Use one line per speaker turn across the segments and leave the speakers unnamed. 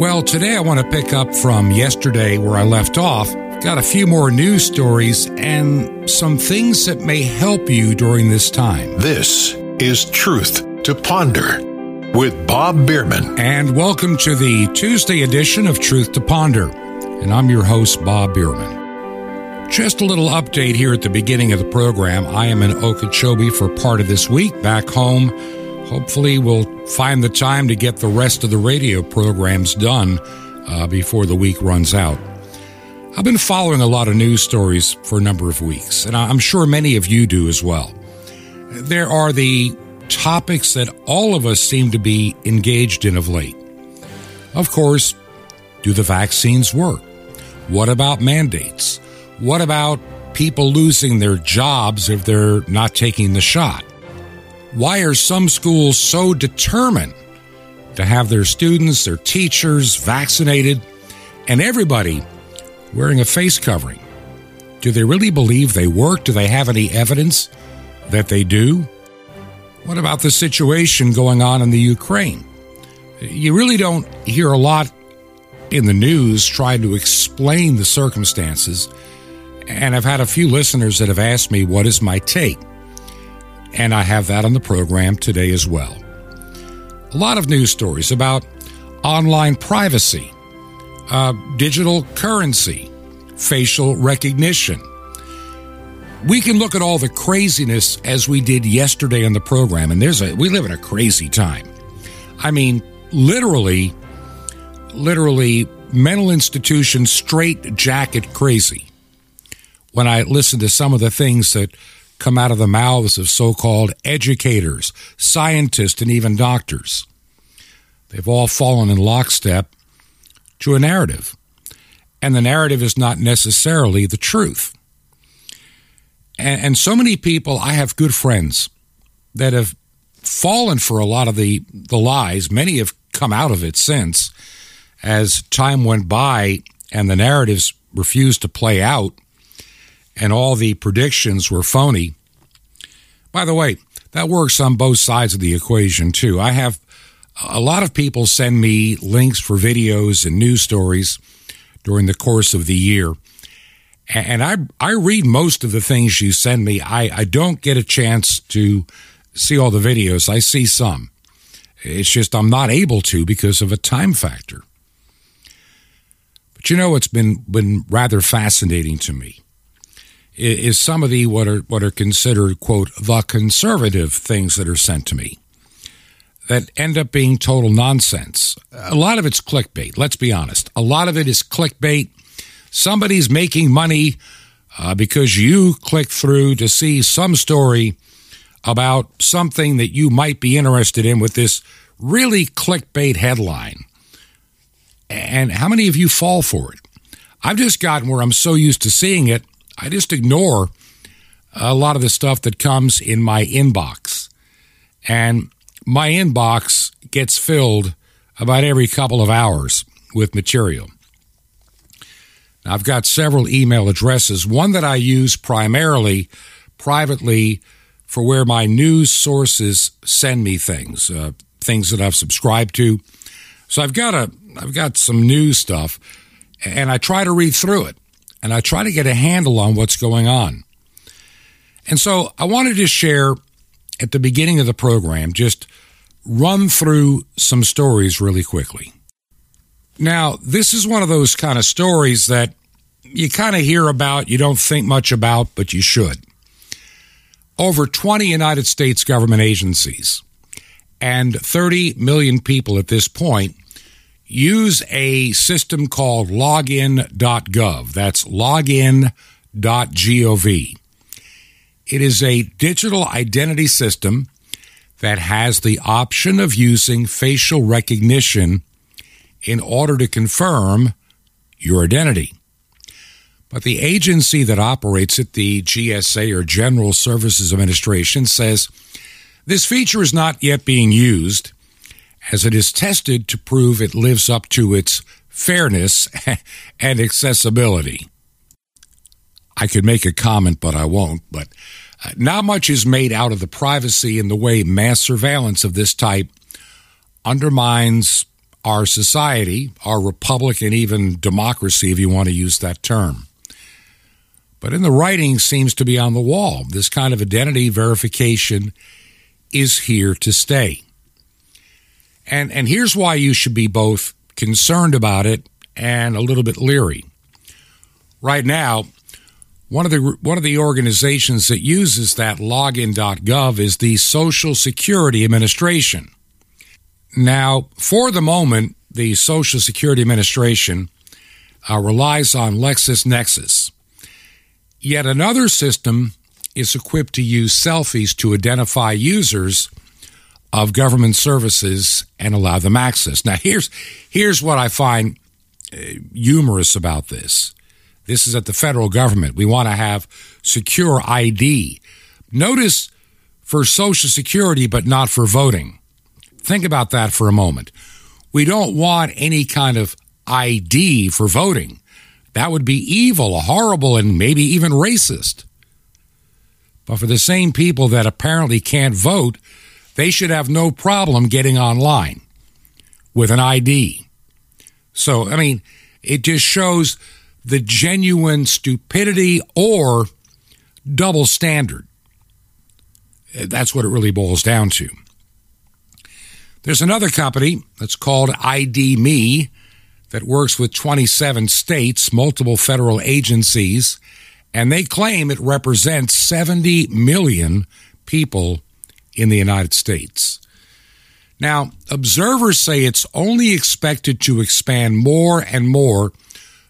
Well, today I want to pick up from yesterday where I left off. Got a few more news stories and some things that may help you during this time.
This is Truth to Ponder with Bob Bierman.
And welcome to the Tuesday edition of Truth to Ponder. And I'm your host, Bob Bierman. Just a little update here at the beginning of the program. I am in Okeechobee for part of this week. Back home, hopefully, we'll find the time to get the rest of the radio programs done uh, before the week runs out. I've been following a lot of news stories for a number of weeks, and I'm sure many of you do as well. There are the topics that all of us seem to be engaged in of late. Of course, do the vaccines work? What about mandates? What about people losing their jobs if they're not taking the shot? Why are some schools so determined to have their students, their teachers vaccinated, and everybody wearing a face covering? Do they really believe they work? Do they have any evidence that they do? What about the situation going on in the Ukraine? You really don't hear a lot in the news trying to explain the circumstances. And I've had a few listeners that have asked me, what is my take? And I have that on the program today as well. A lot of news stories about online privacy, uh, digital currency, facial recognition. We can look at all the craziness as we did yesterday on the program, and there's a we live in a crazy time. I mean, literally, literally mental institution straight jacket crazy. When I listen to some of the things that come out of the mouths of so called educators, scientists, and even doctors, they've all fallen in lockstep to a narrative. And the narrative is not necessarily the truth. And, and so many people, I have good friends that have fallen for a lot of the, the lies. Many have come out of it since as time went by and the narratives refused to play out and all the predictions were phony. By the way, that works on both sides of the equation too. I have a lot of people send me links for videos and news stories during the course of the year. And I, I read most of the things you send me. I, I don't get a chance to see all the videos. I see some. It's just I'm not able to because of a time factor. But you know what's been been rather fascinating to me is some of the what are what are considered quote the conservative things that are sent to me that end up being total nonsense. A lot of it's clickbait. Let's be honest. A lot of it is clickbait. Somebody's making money uh, because you click through to see some story about something that you might be interested in with this really clickbait headline. And how many of you fall for it? I've just gotten where I'm so used to seeing it, I just ignore a lot of the stuff that comes in my inbox. And my inbox gets filled about every couple of hours with material. Now, I've got several email addresses. One that I use primarily privately for where my news sources send me things, uh, things that I've subscribed to. So I've got a, I've got some news stuff, and I try to read through it, and I try to get a handle on what's going on. And so I wanted to share at the beginning of the program, just run through some stories really quickly. Now, this is one of those kind of stories that you kind of hear about, you don't think much about, but you should. Over 20 United States government agencies and 30 million people at this point use a system called login.gov. That's login.gov. It is a digital identity system that has the option of using facial recognition in order to confirm your identity. But the agency that operates it, the GSA or General Services Administration, says this feature is not yet being used as it is tested to prove it lives up to its fairness and accessibility. I could make a comment, but I won't. But uh, not much is made out of the privacy and the way mass surveillance of this type undermines our society, our republic, and even democracy, if you want to use that term. But in the writing seems to be on the wall. This kind of identity verification is here to stay. And and here's why you should be both concerned about it and a little bit leery. Right now, one of the one of the organizations that uses that login.gov is the Social Security Administration. Now, for the moment, the Social Security Administration uh, relies on LexisNexis. Yet another system is equipped to use selfies to identify users of government services and allow them access. Now, here's here's what I find uh, humorous about this. This is at the federal government. We want to have secure ID. Notice for Social Security, but not for voting. Think about that for a moment. We don't want any kind of ID for voting. That would be evil, horrible, and maybe even racist. But for the same people that apparently can't vote, they should have no problem getting online with an ID. So, I mean, it just shows the genuine stupidity or double standard. That's what it really boils down to. There's another company that's called ID.me that works with 27 states, multiple federal agencies, and they claim it represents 70 million people in the United States. Now, observers say it's only expected to expand more and more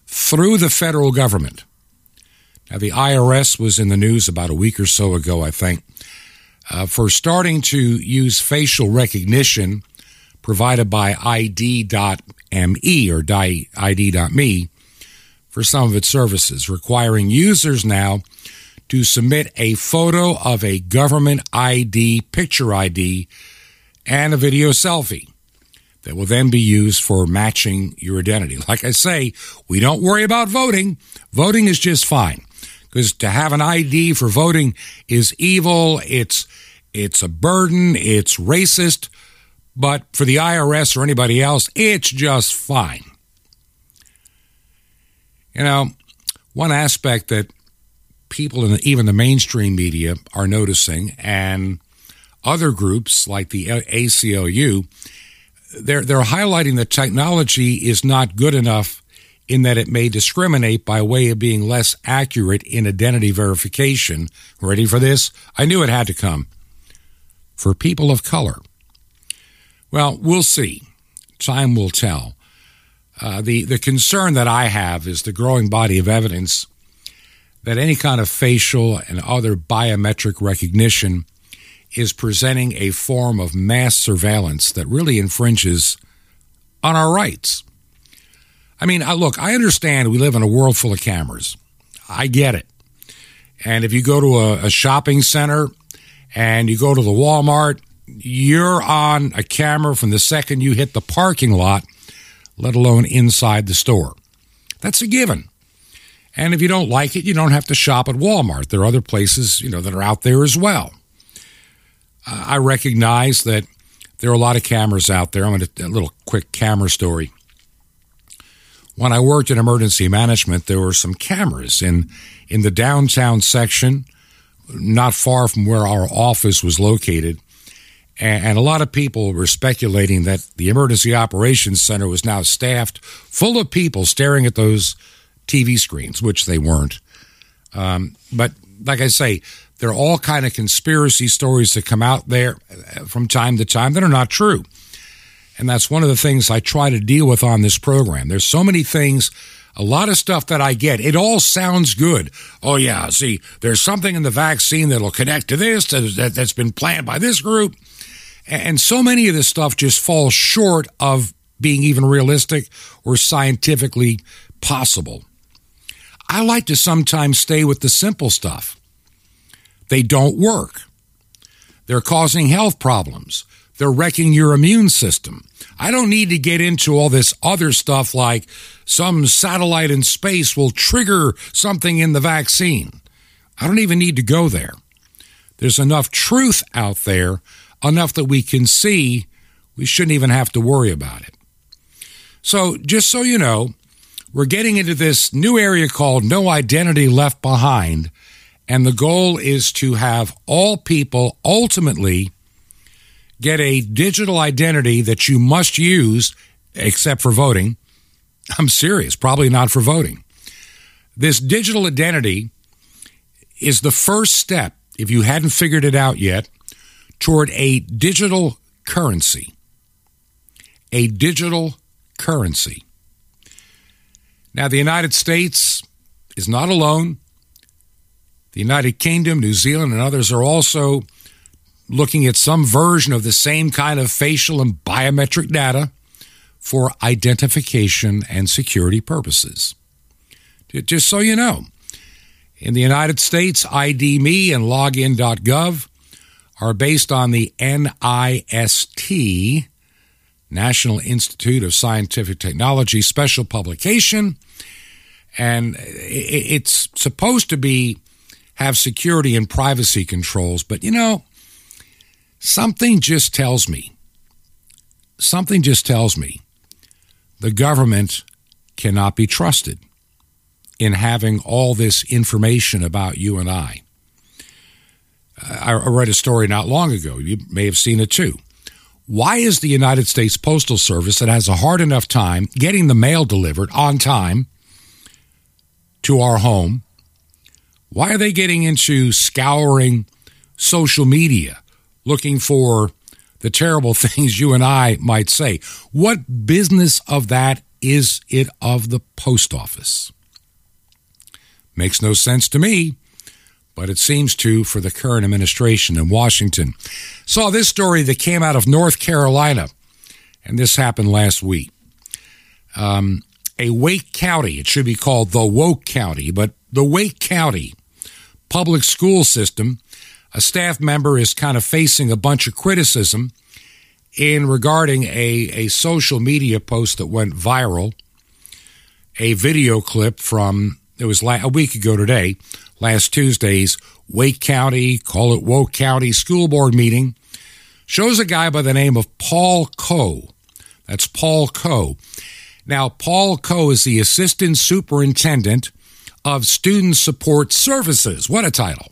through the federal government. Now, the IRS was in the news about a week or so ago, I think, uh, for starting to use facial recognition provided by ID.me or ID.me for some of its services, requiring users now to submit a photo of a government ID, picture ID, and a video selfie that will then be used for matching your identity. Like I say, we don't worry about voting. Voting is just fine because to have an ID for voting is evil. It's, it's a burden. It's racist. But for the IRS or anybody else, it's just fine. You know, one aspect that people in even the mainstream media are noticing, and other groups like the ACLU, they're they're highlighting that technology is not good enough in that it may discriminate by way of being less accurate in identity verification. Ready for this? I knew it had to come. For people of color. Well, we'll see. Time will tell. Uh, the the concern that I have is the growing body of evidence that any kind of facial and other biometric recognition is presenting a form of mass surveillance that really infringes on our rights. I mean, look, I understand we live in a world full of cameras. I get it. And if you go to a, a shopping center and you go to the Walmart, you're on a camera from the second you hit the parking lot, let alone inside the store. That's a given. And if you don't like it, you don't have to shop at Walmart. There are other places, you know, that are out there as well. Uh, I recognize that there are a lot of cameras out there. I'm going to a little quick camera story. When I worked in emergency management, there were some cameras in in the downtown section, not far from where our office was located. And a lot of people were speculating that the emergency operations center was now staffed full of people staring at those TV screens, which they weren't. Um, but like I say, there are all kind of conspiracy stories that come out there uh, from time to time that are not true. And that's one of the things I try to deal with on this program. There's so many things, a lot of stuff that I get. It all sounds good. Oh yeah, see, there's something in the vaccine that'll connect to this that, that's been planned by this group. And so many of this stuff just falls short of being even realistic or scientifically possible. I like to sometimes stay with the simple stuff. They don't work. They're causing health problems. They're wrecking your immune system. I don't need to get into all this other stuff like some satellite in space will trigger something in the vaccine. I don't even need to go there. There's enough truth out there, enough that we can see we shouldn't even have to worry about it. So, just so you know, we're getting into this new area called No Identity Left Behind. And the goal is to have all people ultimately get a digital identity that you must use, except for voting. I'm serious, probably not for voting. This digital identity is the first step, if you hadn't figured it out yet, toward a digital currency. A digital currency. Now, the United States is not alone. The United Kingdom, New Zealand, and others are also looking at some version of the same kind of facial and biometric data for identification and security purposes. Just so you know, in the United States, ID.me and login.gov are based on the NIST, National Institute of Scientific Technology special publication, and it's supposed to be have security and privacy controls, but you know, something just tells me, something just tells me the government cannot be trusted in having all this information about you and I. I read a story not long ago. You may have seen it too. Why is the United States Postal Service that has a hard enough time getting the mail delivered on time to our home? Why are they getting into scouring social media looking for the terrible things you and I might say? What business of that is it of the post office? Makes no sense to me but it seems to for the current administration in Washington. Saw this story that came out of North Carolina, and this happened last week. Um, a Wake County, it should be called the Woke County, but the Wake County public school system, a staff member is kind of facing a bunch of criticism in regarding a, a social media post that went viral, a video clip from, it was a week ago today, last Tuesday's Wake County, call it Woke County School Board meeting, shows a guy by the name of Paul Koh. That's Paul Koh. Now, Paul Koh is the Assistant Superintendent of Student Support Services. What a title.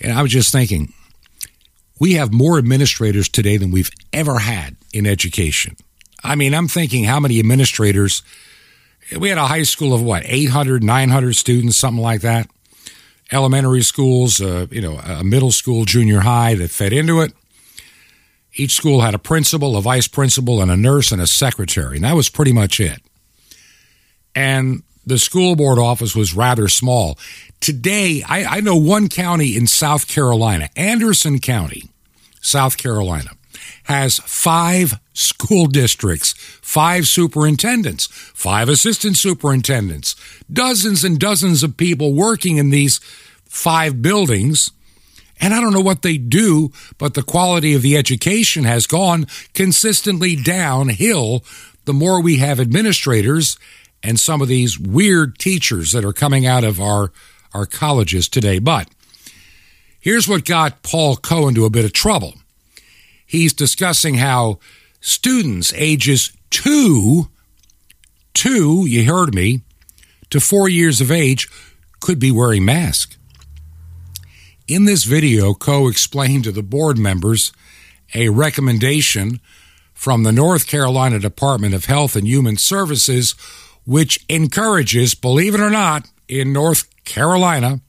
And I was just thinking, we have more administrators today than we've ever had in education. I mean, I'm thinking how many administrators we had a high school of what 800 900 students something like that. Elementary schools uh, you know a middle school junior high that fed into it. Each school had a principal a vice principal and a nurse and a secretary and that was pretty much it. And the school board office was rather small. Today I, I know one county in south carolina anderson county south carolina has five school districts, five superintendents, five assistant superintendents, dozens and dozens of people working in these five buildings. And I don't know what they do, but the quality of the education has gone consistently downhill the more we have administrators and some of these weird teachers that are coming out of our, our colleges today. But here's what got Paul Koh into a bit of trouble he's discussing how students ages two, two, you heard me, to four years of age could be wearing masks. In this video, Koh explained to the board members a recommendation from the North Carolina Department of Health and Human Services, which encourages, believe it or not, in North Carolina,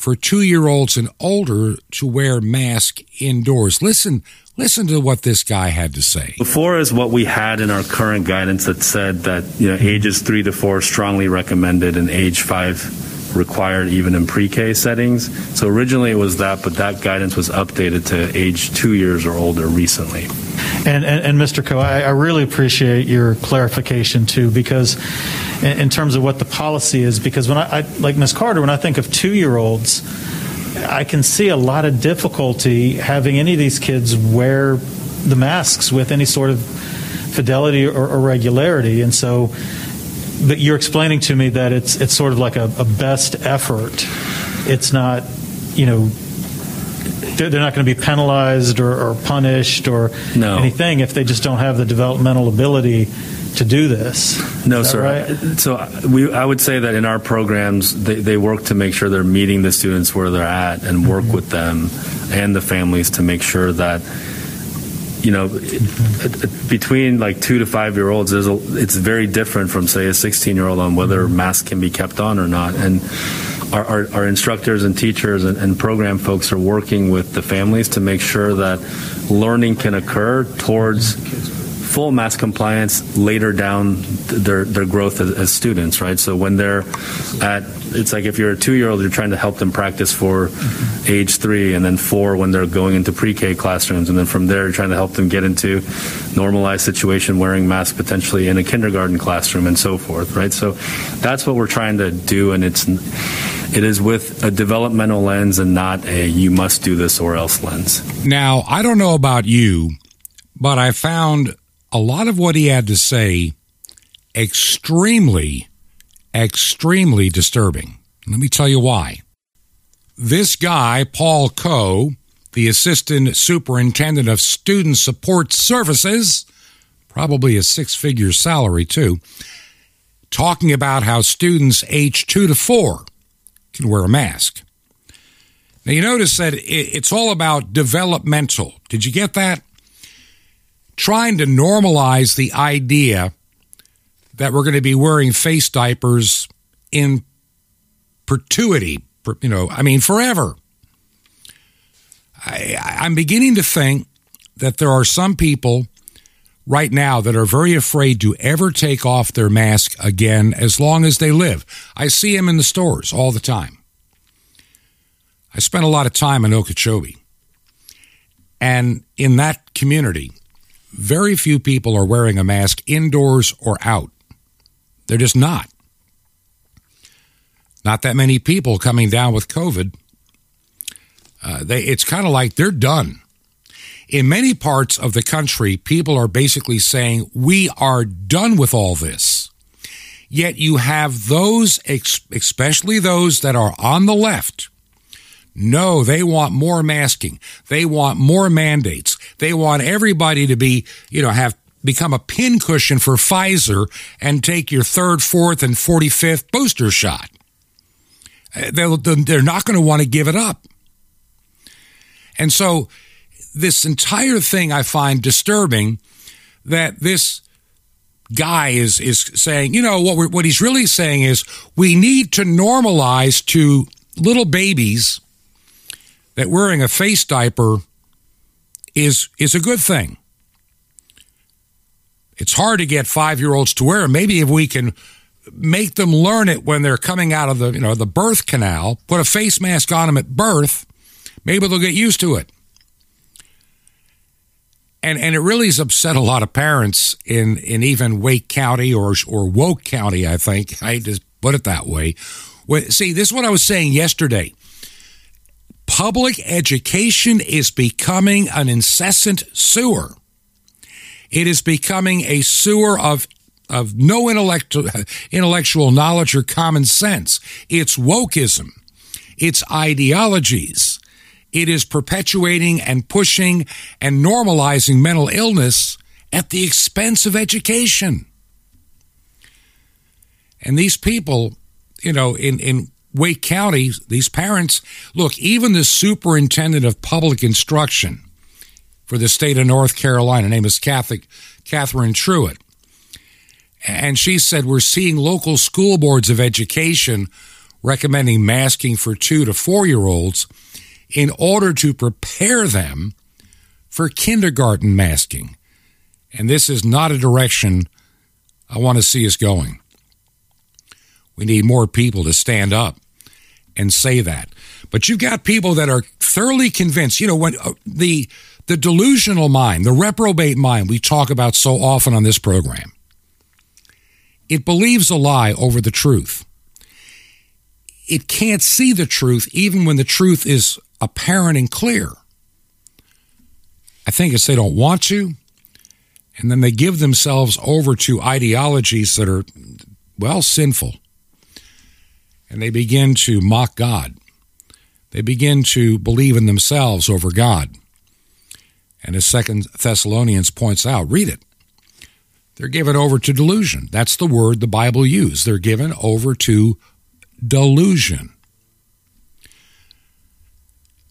for two year olds and older to wear masks indoors. Listen, listen to what this guy had to say.
Before is what we had in our current guidance that said that you know ages three to four strongly recommended and age five required even in pre-K settings. So originally it was that, but that guidance was updated to age two years or older recently.
And, and, and Mr. Koh, I, I, really appreciate your clarification too, because in, in, terms of what the policy is, because when I, I like Ms. Carter, when I think of two-year-olds, I can see a lot of difficulty having any of these kids wear the masks with any sort of fidelity or, or regularity, and so but you're explaining to me that it's it's sort of like a, a best effort. It's not, you know, they're they're not going to be penalized or, or punished or
No.
anything if they just don't have the developmental ability to do this.
No, sir.
right?
So we, I would say that in our programs, they, they work to make sure they're meeting the students where they're at and work
Mm-hmm.
with them and the families to make sure that, you know, between like two to five year olds, there's a, it's very different from say a 16 year old on whether masks can be kept on or not. And our, our, our instructors and teachers and, and program folks are working with the families to make sure that learning can occur towards full mask compliance later down their their growth as, as students, right? So when they're at, it's like if you're a two year old, you're trying to help them practice for age three, and then four when they're going into pre K classrooms, and then from there you're trying to help them get into normalized situation wearing masks potentially in a kindergarten classroom and so forth, right? So that's what we're trying to do, and it's it is with a developmental lens and not a you must do this or else lens.
Now, I don't know about you, but I found a lot of what he had to say extremely, extremely disturbing. Let me tell you why. This guy, Paul Koh, the Assistant Superintendent of Student Support Services, probably a six figure salary too, talking about how students age two to four can wear a mask. Now, you notice that it's all about developmental. Did you get that? Trying to normalize the idea that we're going to be wearing face diapers in perpetuity, you know, I mean, forever. I, I'm beginning to think that there are some people right now that are very afraid to ever take off their mask again as long as they live. I see them in the stores all the time. I spent a lot of time in Okeechobee. And in that community, very few people are wearing a mask indoors or out. They're just not. Not that many people coming down with COVID. Uh, they, it's kind of like they're done. In many parts of the country, people are basically saying, We are done with all this. Yet you have those, especially those that are on the left, no, they want more masking. They want more mandates. They want everybody to be, you know, have become a pincushion for Pfizer and take your third, fourth, and 45th booster shot. Uh, They'll, they're not going to want to give it up. And so, this entire thing I find disturbing that this guy is is saying, you know, what what he's really saying is we need to normalize to little babies that wearing a face diaper is is a good thing. It's hard to get 5-year-olds to wear. Maybe if we can make them learn it when they're coming out of the, you know, the birth canal, put a face mask on them at birth, maybe they'll get used to it. And and it really has upset a lot of parents in in even Wake County or or Woke County, I think. I just put it that way. See, this is what I was saying yesterday public education is becoming an incessant sewer. It is becoming a sewer of of no intellectual intellectual knowledge or common sense. It's wokeism. It's ideologies. It is perpetuating and pushing and normalizing mental illness at the expense of education. And these people, you know, in, in Wake County, these parents, look, even the superintendent of public instruction for the state of North Carolina, name is Catholic, Catherine Truitt. And she said, We're seeing local school boards of education recommending masking for two to four year olds in order to prepare them for kindergarten masking. And this is not a direction I want to see us going. We need more people to stand up and say that. But you've got people that are thoroughly convinced. You know, when uh, the the delusional mind, the reprobate mind we talk about so often on this program, it believes a lie over the truth. It can't see the truth even when the truth is apparent and clear. I think it's they don't want to, and then they give themselves over to ideologies that are, well, sinful. And they begin to mock God. They begin to believe in themselves over God. And as Second Thessalonians points out, read it. They're given over to delusion. That's the word the Bible used. They're given over to delusion.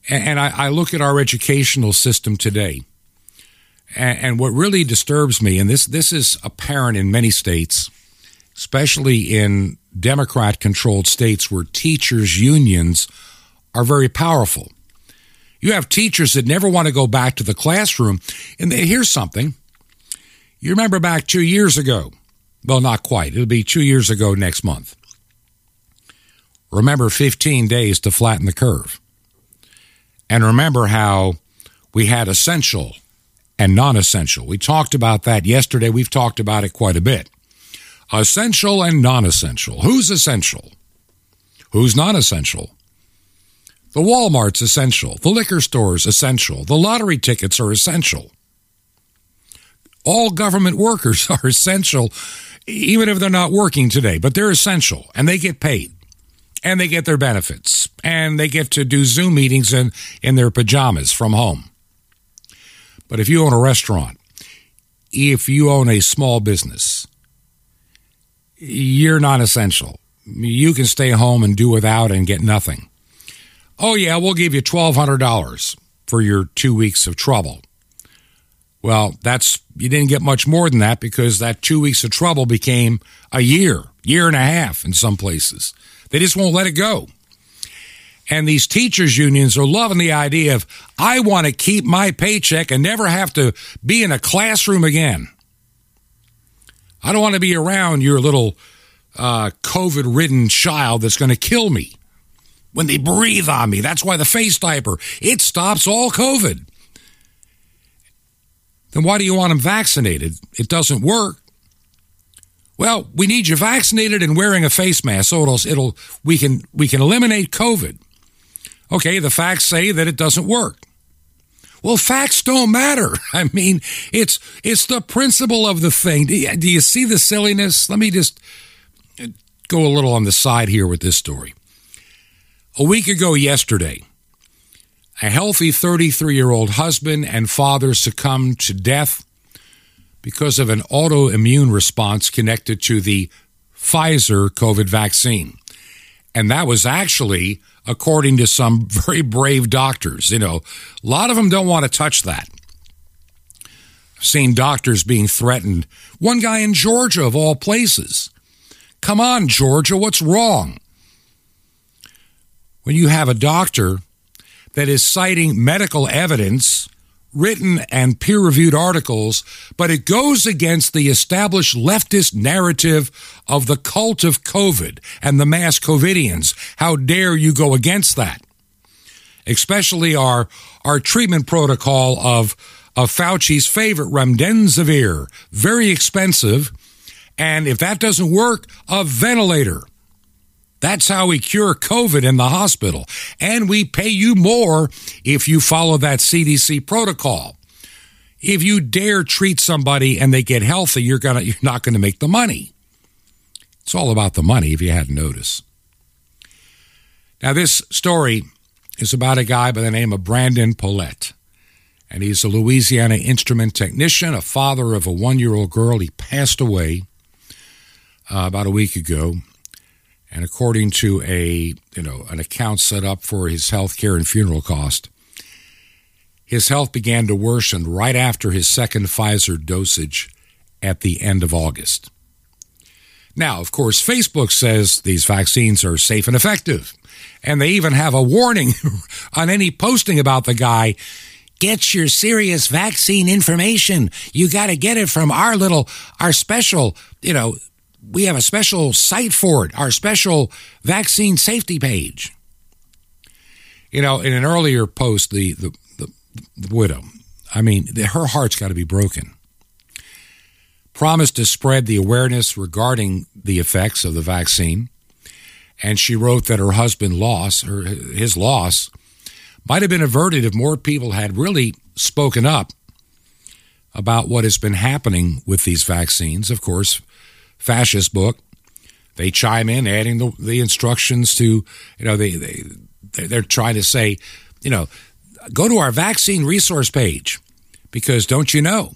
And I, look at our educational system today, and, and what really disturbs me, and this, this is apparent in many states, especially in Democrat controlled states where teachers' unions are very powerful. You have teachers that never want to go back to the classroom. And here's something. You remember back two years ago. Well, not quite. It'll be two years ago next month. Remember 15 days to flatten the curve. And remember how we had essential and non essential. We talked about that yesterday. We've talked about it quite a bit. Essential and non essential. Who's essential? Who's non essential? The Walmart's essential. The liquor store's essential. The lottery tickets are essential. All government workers are essential, even if they're not working today, but they're essential and they get paid and they get their benefits and they get to do Zoom meetings in, in their pajamas from home. But if you own a restaurant, if you own a small business, you're not essential. You can stay home and do without and get nothing. Oh, yeah, we'll give you $1,200 for your two weeks of trouble. Well, that's, you didn't get much more than that because that two weeks of trouble became a year, year and a half in some places. They just won't let it go. And these teachers' unions are loving the idea of, I want to keep my paycheck and never have to be in a classroom again. I don't want to be around your little uh, COVID ridden child that's going to kill me when they breathe on me. That's why the face diaper, it stops all COVID. Then why do you want them vaccinated? It doesn't work. Well, we need you vaccinated and wearing a face mask so it'll it'll we can we can eliminate COVID. Okay, the facts say that it doesn't work. Well, facts don't matter. I mean, it's it's the principle of the thing. Do you, do you see the silliness? Let me just go a little on the side here with this story. A week ago yesterday, a healthy 33 year old husband and father succumbed to death because of an autoimmune response connected to the Pfizer COVID vaccine. And that was actually according to some very brave doctors. You know, a lot of them don't want to touch that. I've seen doctors being threatened. One guy in Georgia, of all places. Come on, Georgia, what's wrong? when you have a doctor that is citing medical evidence, written and peer reviewed articles, but it goes against the established leftist narrative of the cult of COVID and the mass COVIDians. How dare you go against that? Especially our, our treatment protocol of, of Fauci's favorite, remdesivir, very expensive. And if that doesn't work, a ventilator. That's how we cure COVID in the hospital. And we pay you more if you follow that CDC protocol. If you dare treat somebody and they get healthy, you're gonna you're not gonna make the money. It's all about the money if you hadn't noticed. Now this story is about a guy by the name of Brandon Pollette. And he's a Louisiana instrument technician, a father of a one year old girl. He passed away uh, about a week ago. And according to a you know an account set up for his health care and funeral cost, his health began to worsen right after his second Pfizer dosage at the end of August. Now, of course, Facebook says these vaccines are safe and effective. And they even have a warning on any posting about the guy. Get your serious vaccine information. You got to get it from our little, our special, you know, we have a special site for it, our special vaccine safety page. You know, in an earlier post, the, the, the, the widow, I mean, the, her heart's got to be broken. Promised to spread the awareness regarding the effects of the vaccine. And she wrote that her husband loss, her, his loss, might have been averted if more people had really spoken up about what has been happening with these vaccines. Of course, fascist book. They chime in, adding the, the instructions to, you know, they, they they're trying to say, you know, go to our vaccine resource page because don't you know?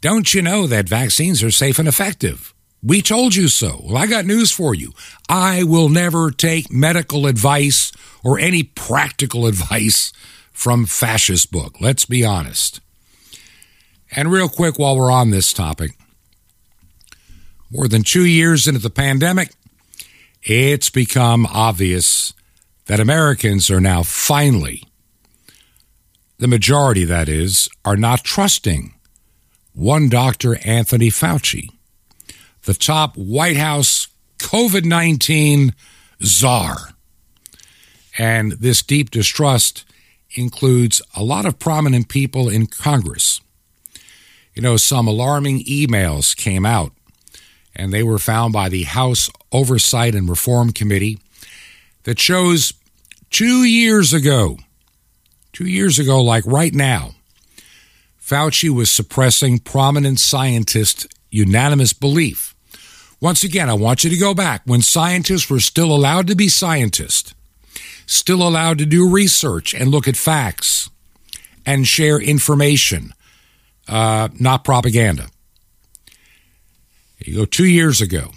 Don't you know that vaccines are safe and effective? We told you so. Well, I got news for you. I will never take medical advice or any practical advice from fascist book. Let's be honest. And real quick while we're on this topic, more than 2 years into the pandemic, it's become obvious that Americans are now finally the majority that is are not trusting one Dr. Anthony Fauci the top White House COVID 19 czar. And this deep distrust includes a lot of prominent people in Congress. You know, some alarming emails came out, and they were found by the House Oversight and Reform Committee that shows two years ago, two years ago, like right now, Fauci was suppressing prominent scientists' unanimous belief once again, I want you to go back when scientists were still allowed to be scientists, still allowed to do research and look at facts and share information, uh, not propaganda. You go two years ago,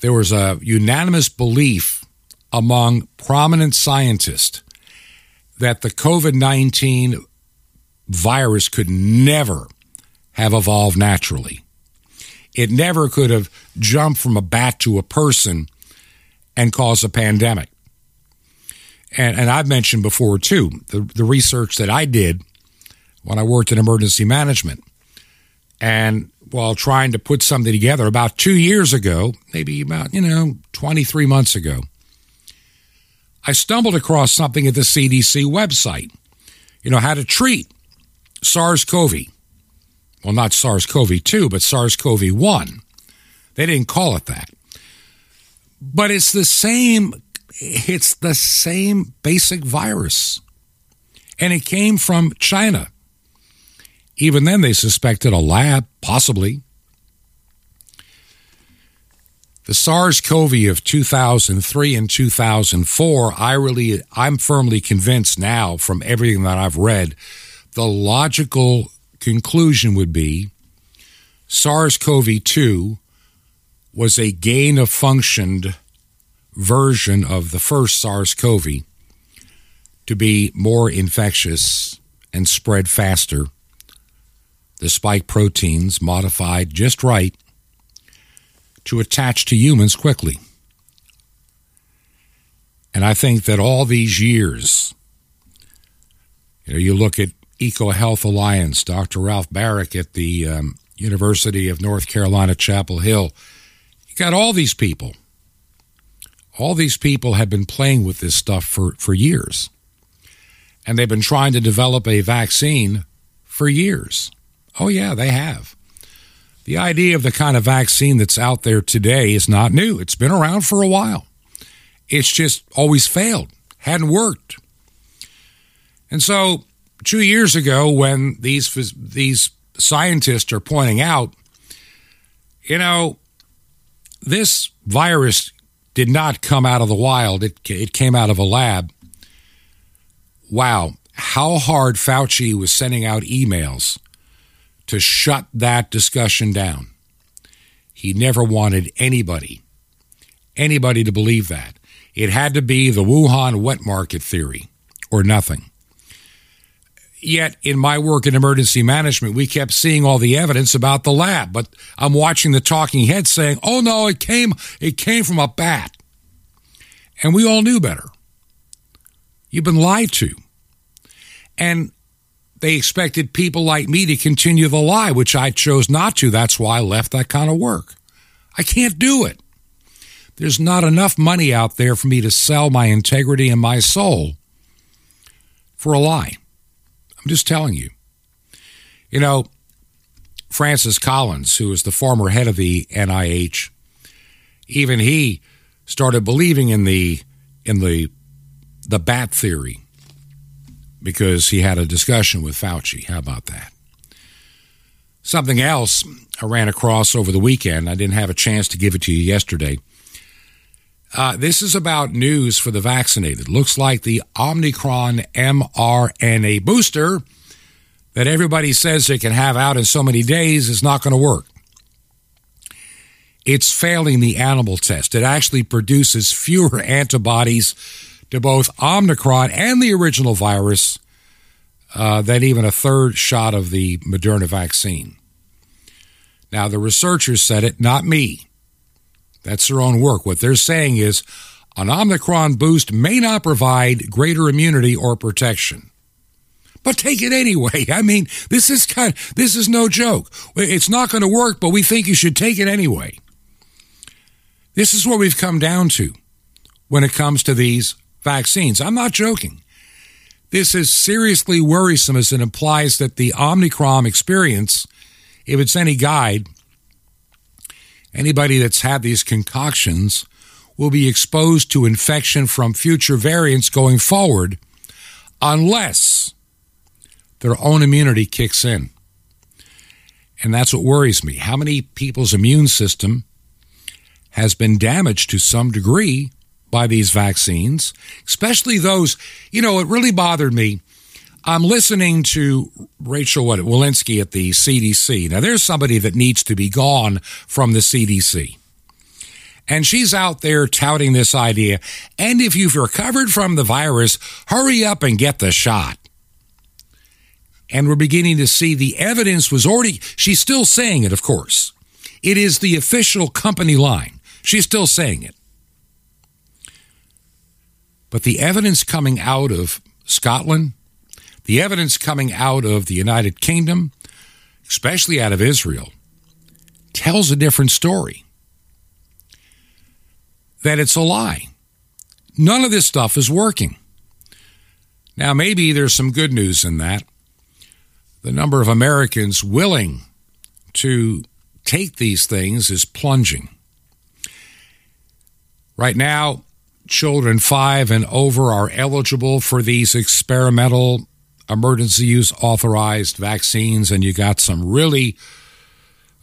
there was a unanimous belief among prominent scientists that the COVID 19 virus could never have evolved naturally. It never could have jumped from a bat to a person and caused a pandemic. And, and I've mentioned before, too, the, the research that I did when I worked in emergency management. And while trying to put something together about two years ago, maybe about, you know, 23 months ago, I stumbled across something at the CDC website. You know, how to treat SARS CoV well, not SARS CoV 2, but SARS CoV 1. They didn't call it that. But it's the same, it's the same basic virus. And it came from China. Even then, they suspected a lab, possibly. The SARS CoV of 2003 and 2004, I really, I'm firmly convinced now from everything that I've read, the logical conclusion would be SARS CoV 2 was a gain of functioned version of the first SARS CoV to be more infectious and spread faster. The spike proteins modified just right to attach to humans quickly. And I think that all these years, you know, you look at EcoHealth Alliance, Dr. Ralph Baric at the um, University of North Carolina, Chapel Hill. You got all these people. All these people have been playing with this stuff for, for years. And they've been trying to develop a vaccine for years. Oh, yeah, they have. The idea of the kind of vaccine that's out there today is not new. It's been around for a while. It's just always failed, hadn't worked. And so two years ago when these these scientists are pointing out, you know, this virus did not come out of the wild; it it came out of a lab. Wow, how hard Fauci was sending out emails to shut that discussion down. He never wanted anybody, anybody to believe that. It had to be the Wuhan wet market theory or nothing. Yet, in my work in emergency management, we kept seeing all the evidence about the lab. But I'm watching the talking heads saying, "Oh no, it came it came from a bat," and we all knew better. You've been lied to, and they expected people like me to continue the lie, which I chose not to. That's why I left that kind of work. I can't do it. There's not enough money out there for me to sell my integrity and my soul for a lie. I'm just telling you. You know, Francis Collins, who was the former head of the NIH, even he started believing in the in the the bat theory because he had a discussion with Fauci. How about that? Something else I ran across over the weekend. I didn't have a chance to give it to you yesterday. Uh, this is about news for the vaccinated. Looks like the Omicron mRNA booster that everybody says they can have out in so many days is not going to work. It's failing the animal test. It actually produces fewer antibodies to both Omicron and the original virus uh, than even a third shot of the Moderna vaccine. Now, the researchers said it, not me. That's their own work. What they're saying is an Omicron boost may not provide greater immunity or protection. But take it anyway. I mean, this is kind this is no joke. It's not going to work, but we think you should take it anyway. This is what we've come down to when it comes to these vaccines. I'm not joking. This is seriously worrisome as it implies that the Omicron experience, if it's any guide, Anybody that's had these concoctions will be exposed to infection from future variants going forward unless their own immunity kicks in. And that's what worries me. How many people's immune system has been damaged to some degree by these vaccines, especially those, you know, it really bothered me I'm listening to Rachel what, Walensky at the CDC. Now, there's somebody that needs to be gone from the CDC. And she's out there touting this idea. And if you've recovered from the virus, hurry up and get the shot. And we're beginning to see the evidence was already, she's still saying it, of course. It is the official company line. She's still saying it. But the evidence coming out of Scotland, the evidence coming out of the United Kingdom, especially out of Israel, tells a different story. That it's a lie. None of this stuff is working. Now, maybe there's some good news in that. The number of Americans willing to take these things is plunging. Right now, children five and over are eligible for these experimental emergency use authorized vaccines, and you got some really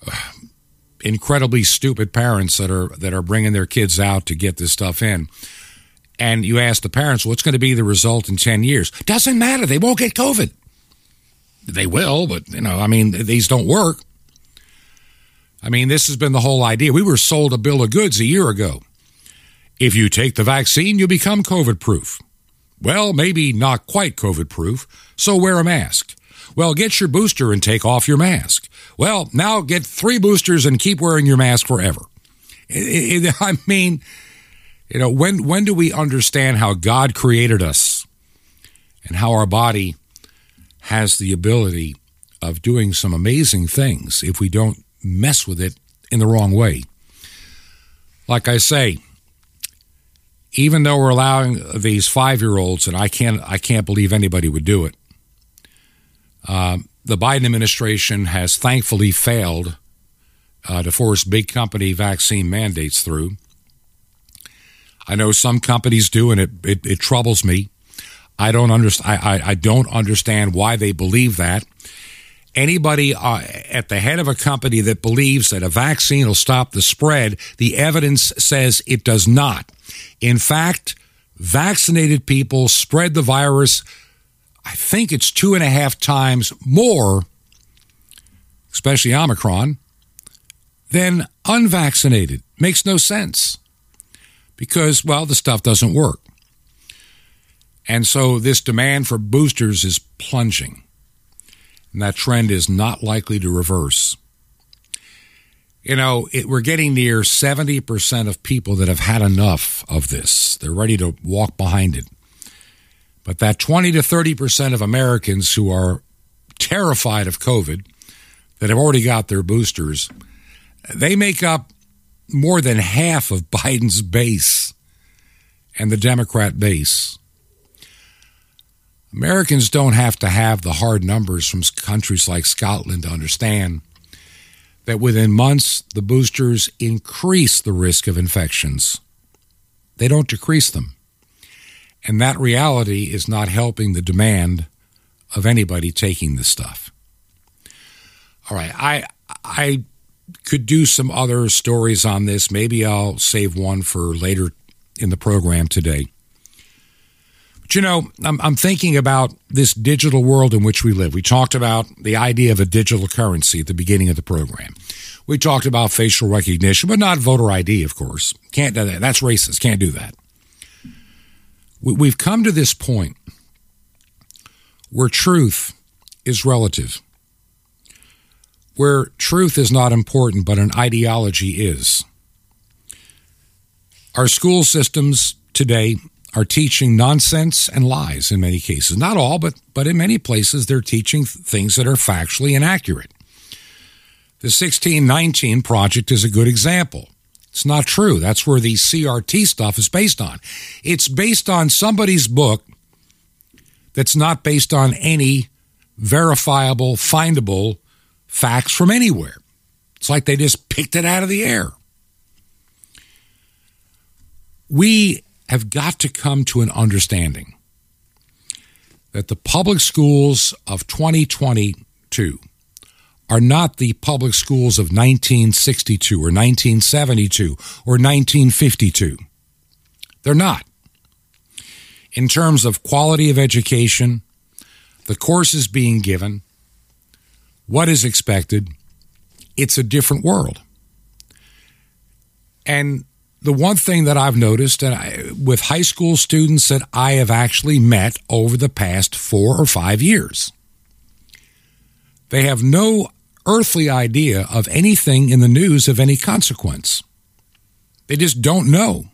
uh, incredibly stupid parents that are that are bringing their kids out to get this stuff in. And you ask the parents, what's going to be the result in 10 years? Doesn't matter. They won't get COVID. They will, but, you know, I mean, these don't work. I mean, this has been the whole idea. We were sold a bill of goods a year ago. If you take the vaccine, you become COVID proof. Well, maybe not quite COVID proof, so wear a mask. Well, get your booster and take off your mask. Well, now get three boosters and keep wearing your mask forever. I mean, you know, when when do we understand how God created us and how our body has the ability of doing some amazing things if we don't mess with it in the wrong way? Like I say, even though we're allowing these five year olds, and I can't, I can't believe anybody would do it. Uh, the Biden administration has thankfully failed uh, to force big company vaccine mandates through. I know some companies do, and it, it, it troubles me. I don't understand. I, I, I, don't understand why they believe that. Anybody uh, at the head of a company that believes that a vaccine will stop the spread, the evidence says it does not. In fact, vaccinated people spread the virus, I think it's two and a half times more, especially Omicron, than unvaccinated. Makes no sense because, well, the stuff doesn't work. And so this demand for boosters is plunging. And that trend is not likely to reverse you know, it, we're getting near 70% of people that have had enough of this. They're ready to walk behind it. But that 20 to 30% of Americans who are terrified of COVID, that have already got their boosters, they make up more than half of Biden's base and the Democrat base. Americans don't have to have the hard numbers from countries like Scotland to understand that within months, the boosters increase the risk of infections. They don't decrease them. And that reality is not helping the demand of anybody taking this stuff. All right, I I could do some other stories on this. Maybe I'll save one for later in the program today. But you know, I'm, I'm thinking about this digital world in which we live. We talked about the idea of a digital currency at the beginning of the program. We talked about facial recognition, but not voter ID, of course. Can't do that. That's racist. Can't do that. We've come to this point where truth is relative, where truth is not important, but an ideology is. Our school systems today are teaching nonsense and lies in many cases. Not all, but, but in many places, they're teaching things that are factually inaccurate. The 1619 project is a good example. It's not true. That's where the CRT stuff is based on. It's based on somebody's book that's not based on any verifiable, findable facts from anywhere. It's like they just picked it out of the air. We have got to come to an understanding that the public schools of 2022 are not the public schools of 1962 or 1972 or 1952. They're not. In terms of quality of education, the courses being given, what is expected, it's a different world. And the one thing that I've noticed that I, with high school students that I have actually met over the past four or five years, they have no earthly idea of anything in the news of any consequence. They just don't know.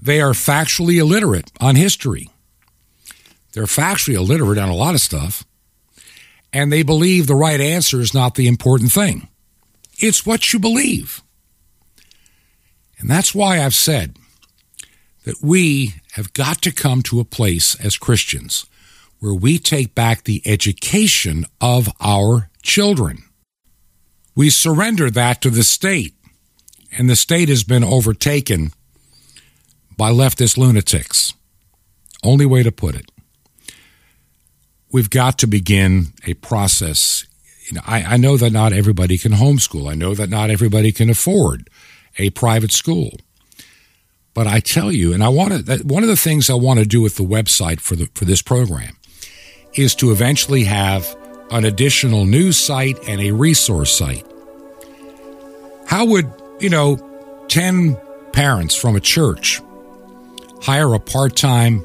They are factually illiterate on history. They're factually illiterate on a lot of stuff. And they believe the right answer is not the important thing. It's what you believe. And that's why I've said that we have got to come to a place as Christians where we take back the education of our children. We surrender that to the state, and the state has been overtaken by leftist lunatics. Only way to put it. We've got to begin a process. You know, I, I know that not everybody can homeschool. I know that not everybody can afford a private school. But I tell you, and I want to, one of the things I want to do with the website for the for this program is to eventually have an additional news site and a resource site. How would, you know, 10 parents from a church hire a part time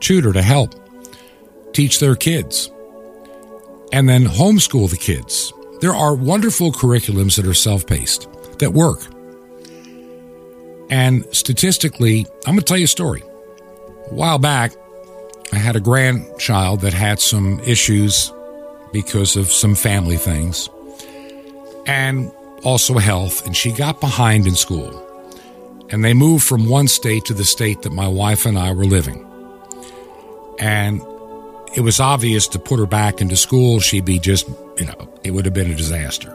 tutor to help teach their kids and then homeschool the kids? There are wonderful curriculums that are self paced that work. And statistically, I'm going to tell you a story. A while back, I had a grandchild that had some issues because of some family things and also health, and she got behind in school. And they moved from one state to the state that my wife and I were living. And it was obvious to put her back into school, she'd be just, you know, it would have been a disaster.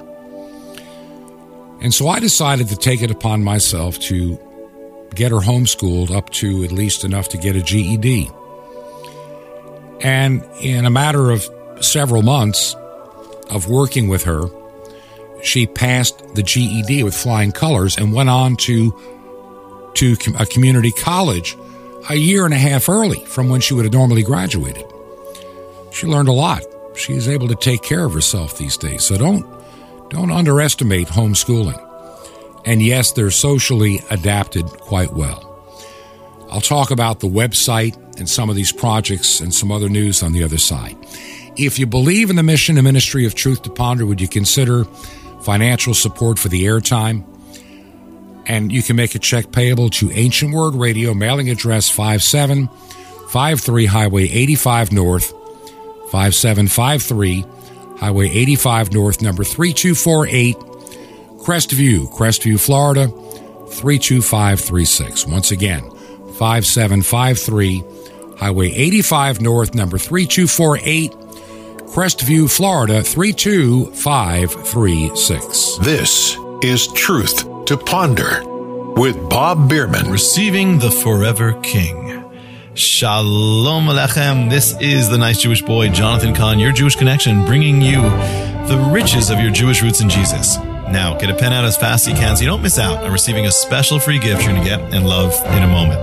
And so I decided to take it upon myself to get her homeschooled up to at least enough to get a GED. And in a matter of several months of working with her, she passed the GED with flying colors and went on to to a community college a year and a half early from when she would have normally graduated. She learned a lot. She is able to take care of herself these days. So don't don't underestimate homeschooling. And yes, they're socially adapted quite well. I'll talk about the website and some of these projects and some other news on the other side. If you believe in the mission and ministry of Truth to Ponder, would you consider financial support for the airtime? And you can make a check payable to Ancient Word Radio, mailing address 5753 Highway 85 North, 5753 Highway 85 North, number 3248, Crestview, Crestview, Florida, 32536. Once again, 5753 Highway 85 North, number 3248, Crestview, Florida 32536.
This is Truth to Ponder with Bob Bierman.
Receiving the Forever King. Shalom Alechem. This is the nice Jewish boy, Jonathan Cahn, your Jewish connection, bringing you the riches of your Jewish roots in Jesus. Now, get a pen out as fast as you can so you don't miss out on receiving a special free gift you're going to get and love in a moment.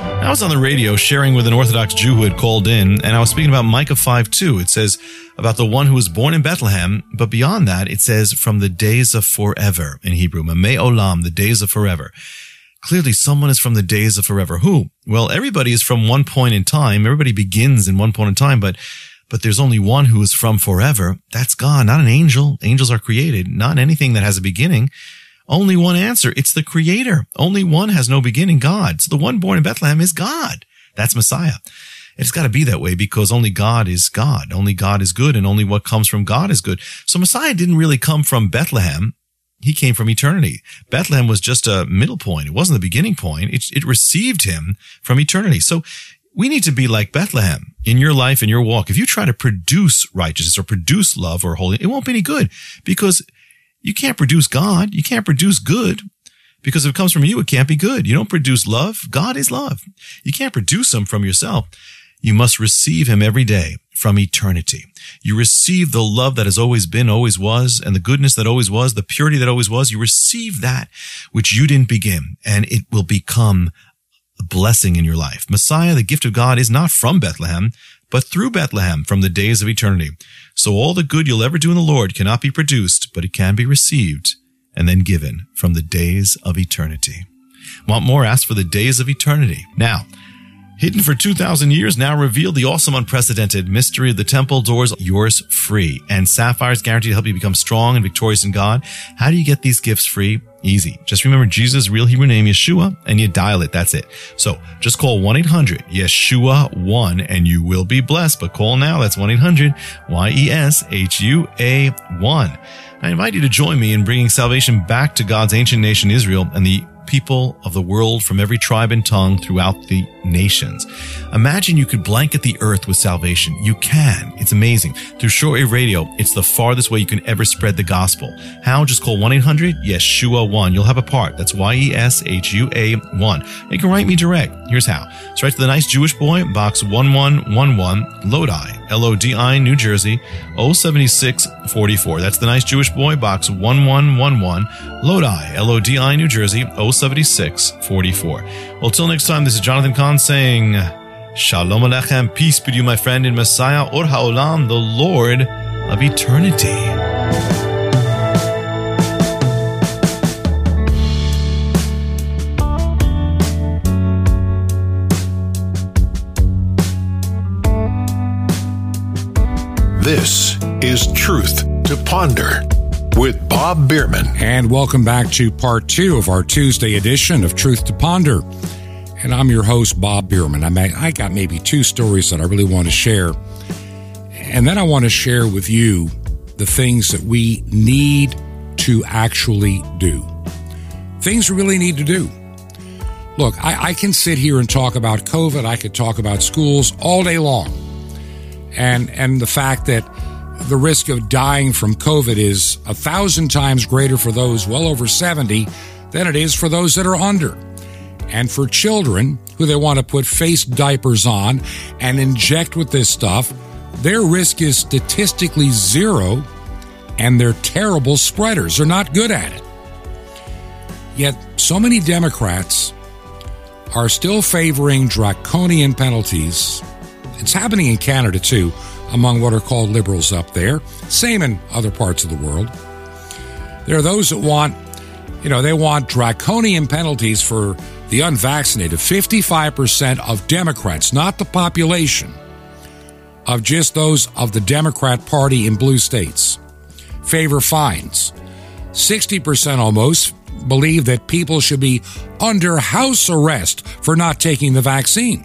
I was on the radio sharing with an Orthodox Jew who had called in, and I was speaking about Micah 5 2. It says about the one who was born in Bethlehem, but beyond that, it says from the days of forever in Hebrew, Mamei Olam, the days of forever. Clearly, someone is from the days of forever. Who? Well, everybody is from one point in time. Everybody begins in one point in time, but but there's only one who is from forever. That's God, not an angel. Angels are created, not anything that has a beginning. Only one answer. It's the creator. Only one has no beginning, God. So the one born in Bethlehem is God. That's Messiah. It's got to be that way because only God is God. Only God is good and only what comes from God is good. So Messiah didn't really come from Bethlehem. He came from eternity. Bethlehem was just a middle point. It wasn't the beginning point. It, it received him from eternity. So we need to be like Bethlehem in your life and your walk. If you try to produce righteousness or produce love or holiness, it won't be any good because you can't produce God. You can't produce good because if it comes from you, it can't be good. You don't produce love. God is love. You can't produce him from yourself. You must receive him every day from eternity. You receive the love that has always been, always was, and the goodness that always was, the purity that always was. You receive that which you didn't begin and it will become a blessing in your life. Messiah, the gift of God, is not from Bethlehem, but through Bethlehem from the days of eternity. So all the good you'll ever do in the Lord cannot be produced, but it can be received and then given from the days of eternity. Want more? Ask for the days of eternity. Now, hidden for 2,000 years, now revealed the awesome, unprecedented mystery of the temple doors, yours free. And Sapphire's guaranteed to help you become strong and victorious in God. How do you get these gifts free? Easy. Just remember Jesus' real Hebrew name, Yeshua, and you dial it. That's it. So just call 1-800-YESHUA-1 and you will be blessed. But call now. That's 1-800-Y-E-S-H-U-A-1. I invite you to join me in bringing salvation back to God's ancient nation, Israel, and the people of the world from every tribe and tongue throughout the nations. Imagine you could blanket the earth with salvation. You can. It's amazing. Through shortwave radio, it's the farthest way you can ever spread the gospel. How? Just call 1-800-YESHUA-1. You'll have a part. That's Y-E-S-H-U-A-1. You can write me direct. Here's how. It's right to the nice Jewish boy, box 1111, Lodi, L-O-D-I, New Jersey, 07644. That's the nice Jewish boy, box 1111, Lodi, L-O-D-I, New Jersey, 07644. Well, till next time, this is Jonathan Cahn saying, Shalom Alechem, peace be to you, my friend in Messiah, Or HaOlam, the Lord of eternity.
This is Truth to Ponder with Bob Bierman.
And welcome back to part two of our Tuesday edition of Truth to Ponder. And I'm your host, Bob Bierman. I, may, I got maybe two stories that I really want to share. And then I want to share with you the things that we need to actually do. Things we really need to do. Look, I, I can sit here and talk about COVID. I could talk about schools all day long. And, and the fact that the risk of dying from COVID is a thousand times greater for those well over 70 than it is for those that are under. And for children who they want to put face diapers on and inject with this stuff, their risk is statistically zero and they're terrible spreaders. They're not good at it. Yet, so many Democrats are still favoring draconian penalties. It's happening in Canada too, among what are called liberals up there. Same in other parts of the world. There are those that want, you know, they want draconian penalties for the unvaccinated. 55% of Democrats, not the population, of just those of the Democrat Party in blue states, favor fines. 60% almost believe that people should be under house arrest for not taking the vaccine.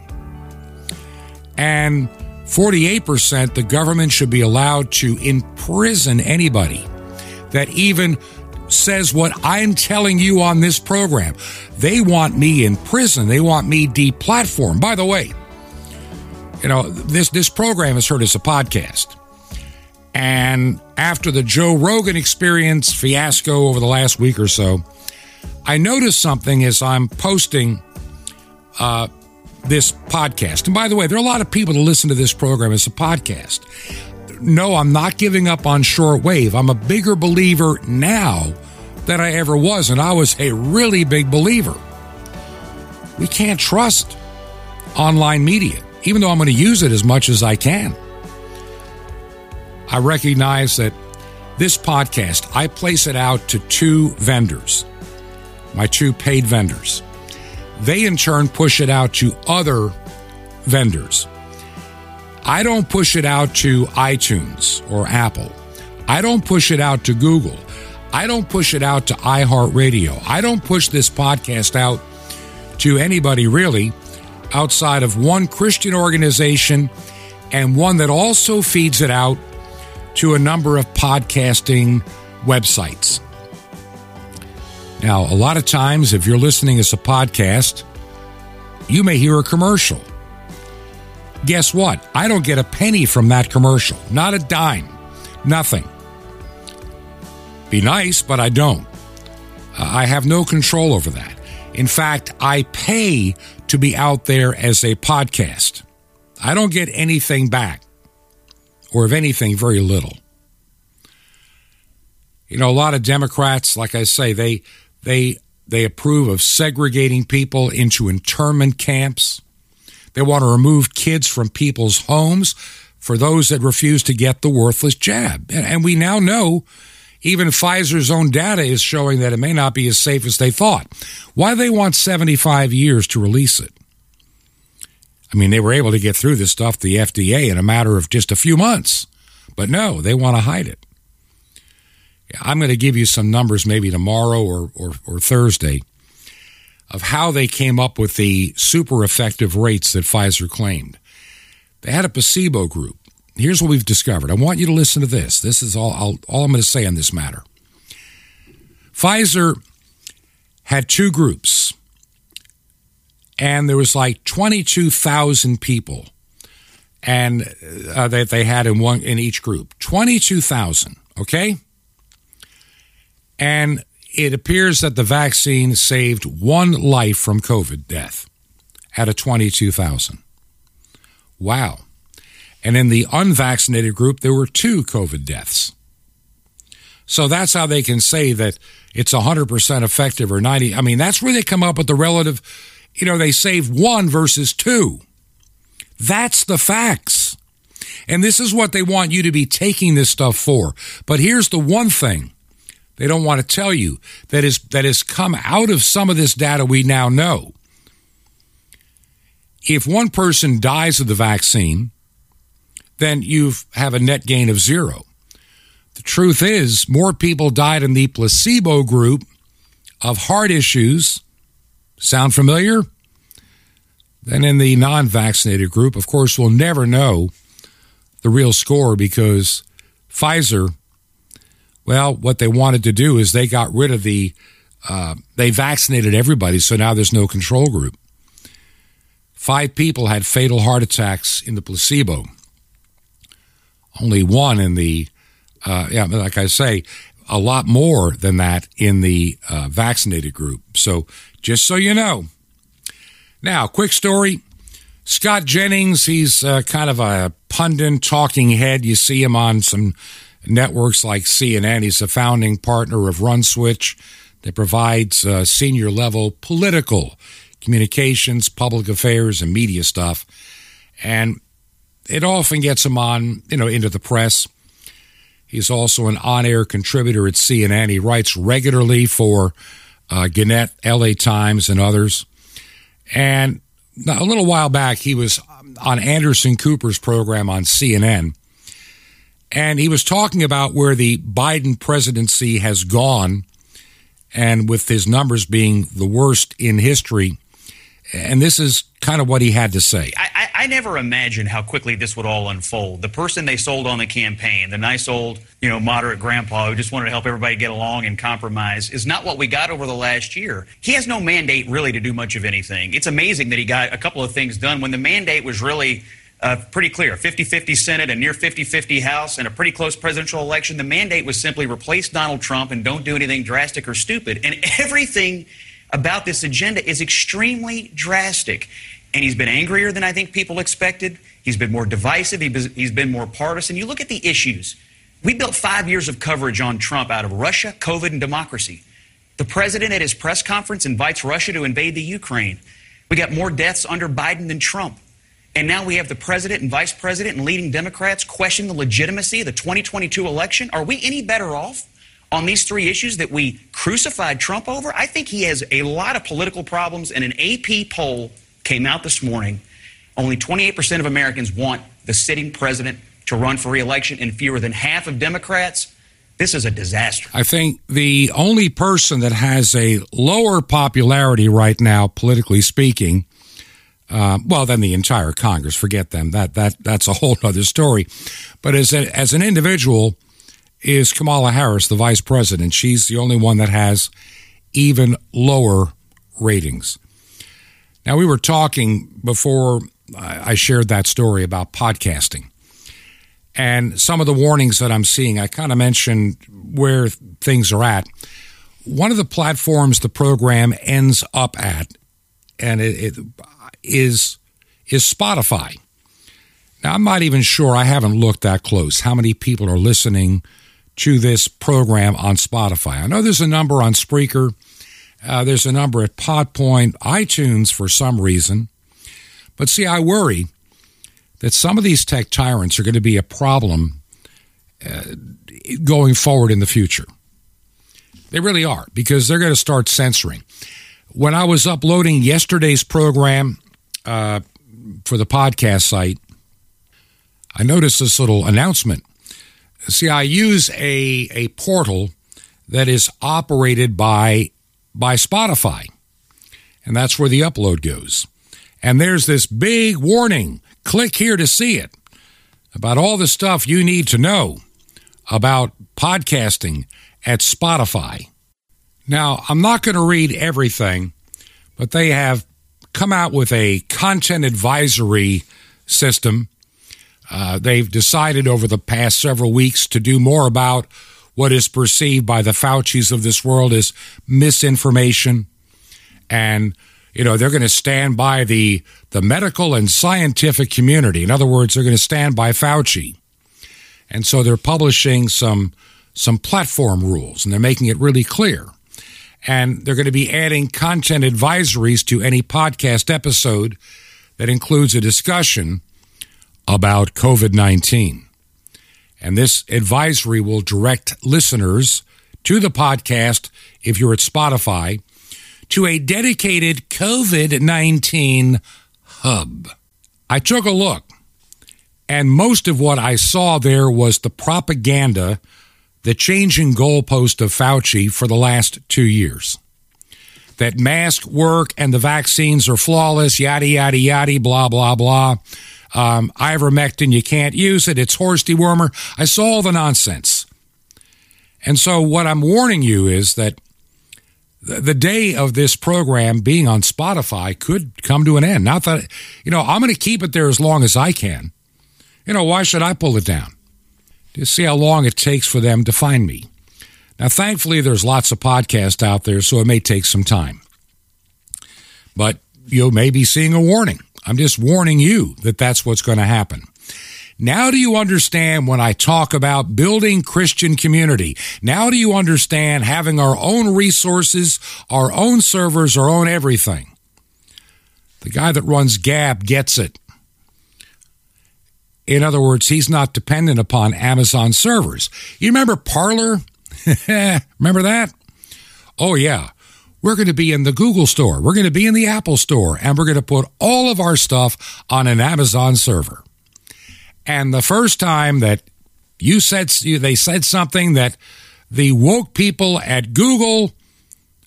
And 48% the government should be allowed to imprison anybody that even says what I'm telling you on this program. They want me in prison. They want me deplatformed. By the way, you know, this, this program is heard as a podcast. And after the Joe Rogan experience fiasco over the last week or so, I noticed something as I'm posting uh, this podcast. And by the way, there are a lot of people that listen to this program as a podcast. No, I'm not giving up on shortwave. I'm a bigger believer now than I ever was, and I was a really big believer. We can't trust online media, even though I'm going to use it as much as I can. I recognize that this podcast, I place it out to two vendors, my two paid vendors. They in turn push it out to other vendors. I don't push it out to iTunes or Apple. I don't push it out to Google. I don't push it out to iHeartRadio. I don't push this podcast out to anybody really outside of one Christian organization and one that also feeds it out to a number of podcasting websites. Now, a lot of times, if you're listening as a podcast, you may hear a commercial. Guess what? I don't get a penny from that commercial. Not a dime. Nothing. Be nice, but I don't. Uh, I have no control over that. In fact, I pay to be out there as a podcast. I don't get anything back, or if anything, very little. You know, a lot of Democrats, like I say, they they they approve of segregating people into internment camps. They want to remove kids from people's homes for those that refuse to get the worthless jab. And we now know even Pfizer's own data is showing that it may not be as safe as they thought. Why they want 75 years to release it? I mean, they were able to get through this stuff, the FDA, in a matter of just a few months. But no, they want to hide it. I'm going to give you some numbers maybe tomorrow or, or, or Thursday of how they came up with the super effective rates that Pfizer claimed. They had a placebo group. Here's what we've discovered. I want you to listen to this. This is all, I'll, all I'm going to say on this matter. Pfizer had two groups, and there was like 22,000 people, and uh, that they had in one in each group. 22,000. Okay, and it appears that the vaccine saved one life from COVID death out of 22,000. Wow. And in the unvaccinated group, there were two COVID deaths. So that's how they can say that it's 100% effective or 90. I mean, that's where they come up with the relative, you know, they save one versus two. That's the facts. And this is what they want you to be taking this stuff for. But here's the one thing they don't want to tell you that is that has come out of some of this data we now know. If one person dies of the vaccine, then you have a net gain of zero. The truth is, more people died in the placebo group of heart issues. Sound familiar? Than in the non vaccinated group. Of course, we'll never know the real score because Pfizer well, what they wanted to do is they got rid of the, uh, they vaccinated everybody, so now there's no control group. Five people had fatal heart attacks in the placebo. Only one in the, uh, yeah, like I say, a lot more than that in the uh, vaccinated group. So just so you know. Now, quick story. Scott Jennings, he's uh, kind of a pundit, talking head. You see him on some networks like CNN. He's a founding partner of RunSwitch that provides uh, senior level political communications, public affairs, and media stuff. And it often gets him on, you know, into the press. He's also an on air contributor at CNN. He writes regularly for uh, Gannett, LA Times, and others. And a little while back, he was on Anderson Cooper's program on CNN and he was talking about where the Biden presidency has gone and with his numbers being the worst in history. And this is kind of what he had to say.
I, I, never imagined how quickly this would all unfold. The person they sold on the campaign, the nice old, you know, moderate grandpa who just wanted to help everybody get along and compromise, is not what we got over the last year. He has no mandate really to do much of anything. It's amazing that he got a couple of things done when the mandate was really uh, pretty clear 50 50 Senate, a near 50 50 House, and a pretty close presidential election. The mandate was simply replace Donald Trump and don't do anything drastic or stupid. And everything about this agenda is extremely drastic. And he's been angrier than I think people expected. He's been more divisive. He's been more partisan. You look at the issues. We built five years of coverage on Trump out of Russia, COVID, and democracy. The president at his press conference invites Russia to invade the Ukraine. We got more deaths under Biden than Trump. And now we have the president and vice president and leading Democrats question the legitimacy of the 2022 election. Are we any better off on these three issues that we crucified Trump over? I think he has a lot of political problems. And an AP poll came out this morning. Only 28% of Americans want the sitting president to run for reelection, and fewer than half of Democrats this is a disaster.
I think the only person that has a lower popularity right now, politically speaking, uh, well, then the entire Congress. Forget them. That that that's a whole other story. But as a, as an individual, is Kamala Harris, the vice president. She's the only one that has even lower ratings. Now we were talking before I shared that story about podcasting and some of the warnings that I'm seeing. I kind of mentioned where things are at. One of the platforms the program ends up at, and it, it is is Spotify. Now I'm not even sure. I haven't looked that close. How many people are listening to this program on Spotify? I know there's a number on Spreaker. Uh, there's a number at Podpoint, iTunes for some reason. But see, I worry that some of these tech tyrants are going to be a problem uh, going forward in the future. They really are because they're going to start censoring. When I was uploading yesterday's program uh, for the podcast site, I noticed this little announcement. See, I use a, a portal that is operated by by Spotify, and that's where the upload goes. And there's this big warning Click here to see it about all the stuff you need to know about podcasting at Spotify. Now, I'm not going to read everything, but they have come out with a content advisory system. Uh, they've decided over the past several weeks to do more about what is perceived by the Faucis of this world as misinformation and you know, they're going to stand by the, the medical and scientific community. In other words, they're going to stand by Fauci. And so they're publishing some, some platform rules and they're making it really clear. And they're going to be adding content advisories to any podcast episode that includes a discussion about COVID 19. And this advisory will direct listeners to the podcast if you're at Spotify to a dedicated COVID 19 hub. I took a look, and most of what I saw there was the propaganda, the changing goalpost of Fauci for the last two years. That mask work and the vaccines are flawless, yada, yada, yada, blah, blah, blah. Um, ivermectin, you can't use it. It's horse dewormer. I saw all the nonsense. And so, what I'm warning you is that the day of this program being on Spotify could come to an end. Not that, you know, I'm going to keep it there as long as I can. You know, why should I pull it down? To see how long it takes for them to find me. Now, thankfully, there's lots of podcasts out there, so it may take some time. But you may be seeing a warning. I'm just warning you that that's what's going to happen. Now do you understand when I talk about building Christian community? Now do you understand having our own resources, our own servers, our own everything? The guy that runs Gab gets it. In other words, he's not dependent upon Amazon servers. You remember Parler? remember that? Oh, yeah. We're going to be in the Google store. We're going to be in the Apple store, and we're going to put all of our stuff on an Amazon server. And the first time that you said they said something that the woke people at Google,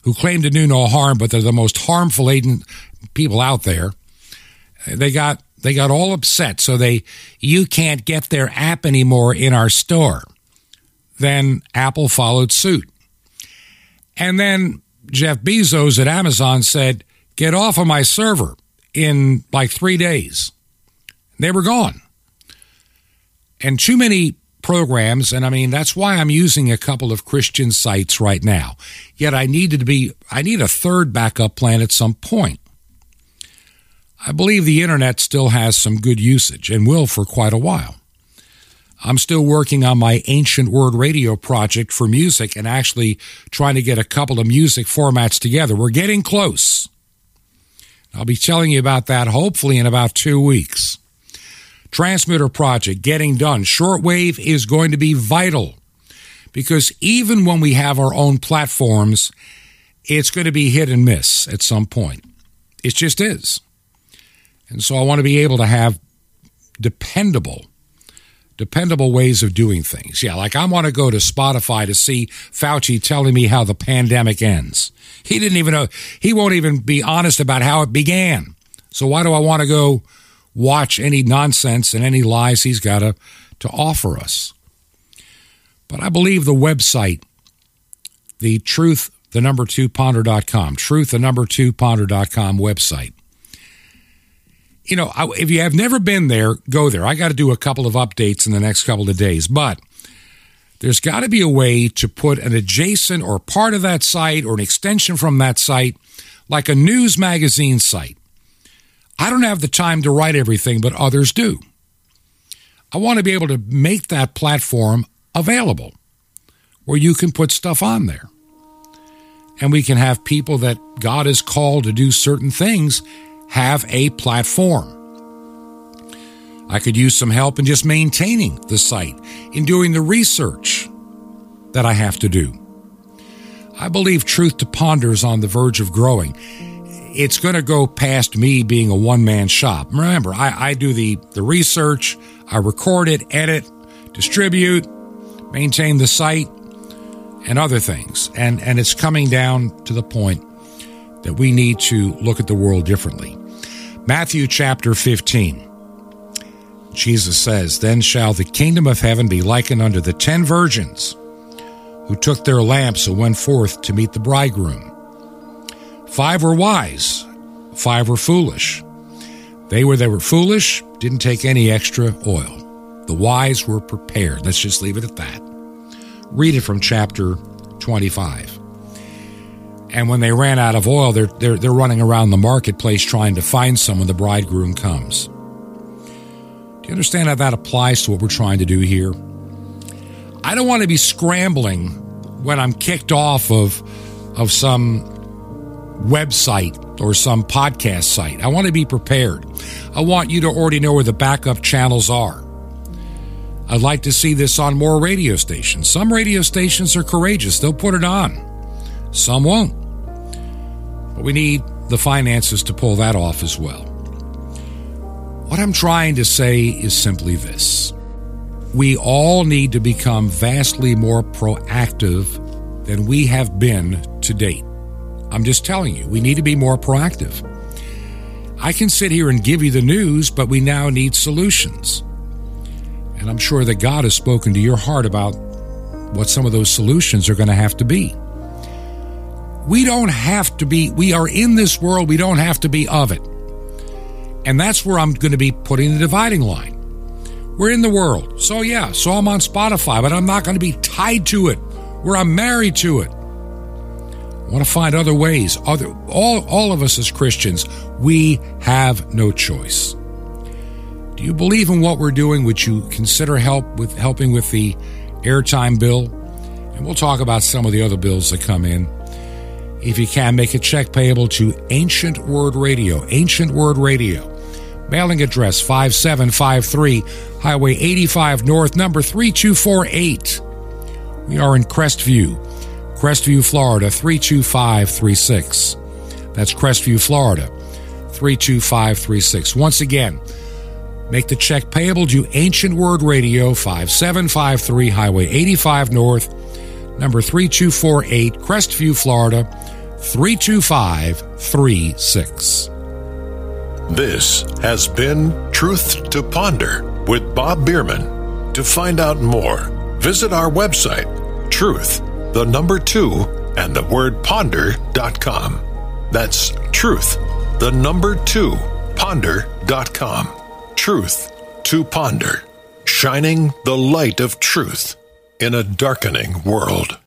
who claim to do no harm, but they're the most harmful people out there, they got they got all upset. So they you can't get their app anymore in our store. Then Apple followed suit. And then Jeff Bezos at Amazon said, "Get off of my server." In like three days, they were gone and too many programs and I mean that's why I'm using a couple of Christian sites right now. Yet I needed to be I need a third backup plan at some point. I believe the internet still has some good usage and will for quite a while. I'm still working on my ancient word radio project for music and actually trying to get a couple of music formats together. We're getting close. I'll be telling you about that hopefully in about two weeks. Transmitter project getting done. Shortwave is going to be vital because even when we have our own platforms, it's going to be hit and miss at some point. It just is. And so I want to be able to have dependable dependable ways of doing things. Yeah, like I want to go to Spotify to see Fauci telling me how the pandemic ends. He didn't even know, he won't even be honest about how it began. So why do I want to go watch any nonsense and any lies he's got to, to offer us? But I believe the website, the truth, the number two ponder.com, truth, the number two ponder.com website, you know, if you have never been there, go there. I got to do a couple of updates in the next couple of days, but there's got to be a way to put an adjacent or part of that site or an extension from that site, like a news magazine site. I don't have the time to write everything, but others do. I want to be able to make that platform available where you can put stuff on there. And we can have people that God has called to do certain things have a platform. I could use some help in just maintaining the site, in doing the research that I have to do. I believe Truth to Ponder is on the verge of growing. It's going to go past me being a one man shop. Remember, I, I do the, the research, I record it, edit, distribute, maintain the site, and other things. And, and it's coming down to the point that we need to look at the world differently. Matthew chapter 15. Jesus says, Then shall the kingdom of heaven be likened unto the ten virgins who took their lamps and went forth to meet the bridegroom. Five were wise, five were foolish. They were they were foolish, didn't take any extra oil. The wise were prepared. Let's just leave it at that. Read it from chapter 25. And when they ran out of oil, they're, they're, they're running around the marketplace trying to find some when the bridegroom comes. Do you understand how that applies to what we're trying to do here? I don't want to be scrambling when I'm kicked off of, of some website or some podcast site. I want to be prepared. I want you to already know where the backup channels are. I'd like to see this on more radio stations. Some radio stations are courageous, they'll put it on, some won't. But we need the finances to pull that off as well. What I'm trying to say is simply this we all need to become vastly more proactive than we have been to date. I'm just telling you, we need to be more proactive. I can sit here and give you the news, but we now need solutions. And I'm sure that God has spoken to your heart about what some of those solutions are going to have to be. We don't have to be, we are in this world, we don't have to be of it. And that's where I'm going to be putting the dividing line. We're in the world. So, yeah, so I'm on Spotify, but I'm not going to be tied to it where I'm married to it. I want to find other ways. Other, all, all of us as Christians, we have no choice. Do you believe in what we're doing? Would you consider help with helping with the airtime bill? And we'll talk about some of the other bills that come in. If you can, make a check payable to Ancient Word Radio. Ancient Word Radio. Mailing address 5753 Highway 85 North, number 3248. We are in Crestview, Crestview, Florida 32536. That's Crestview, Florida 32536. Once again, make the check payable to Ancient Word Radio 5753 Highway 85 North, number 3248, Crestview, Florida 32536.
This has been Truth to Ponder with Bob Bierman. To find out more, visit our website, truth, the number two, and the word ponder.com. That's truth, the number two, ponder.com. Truth to ponder, shining the light of truth in a darkening world.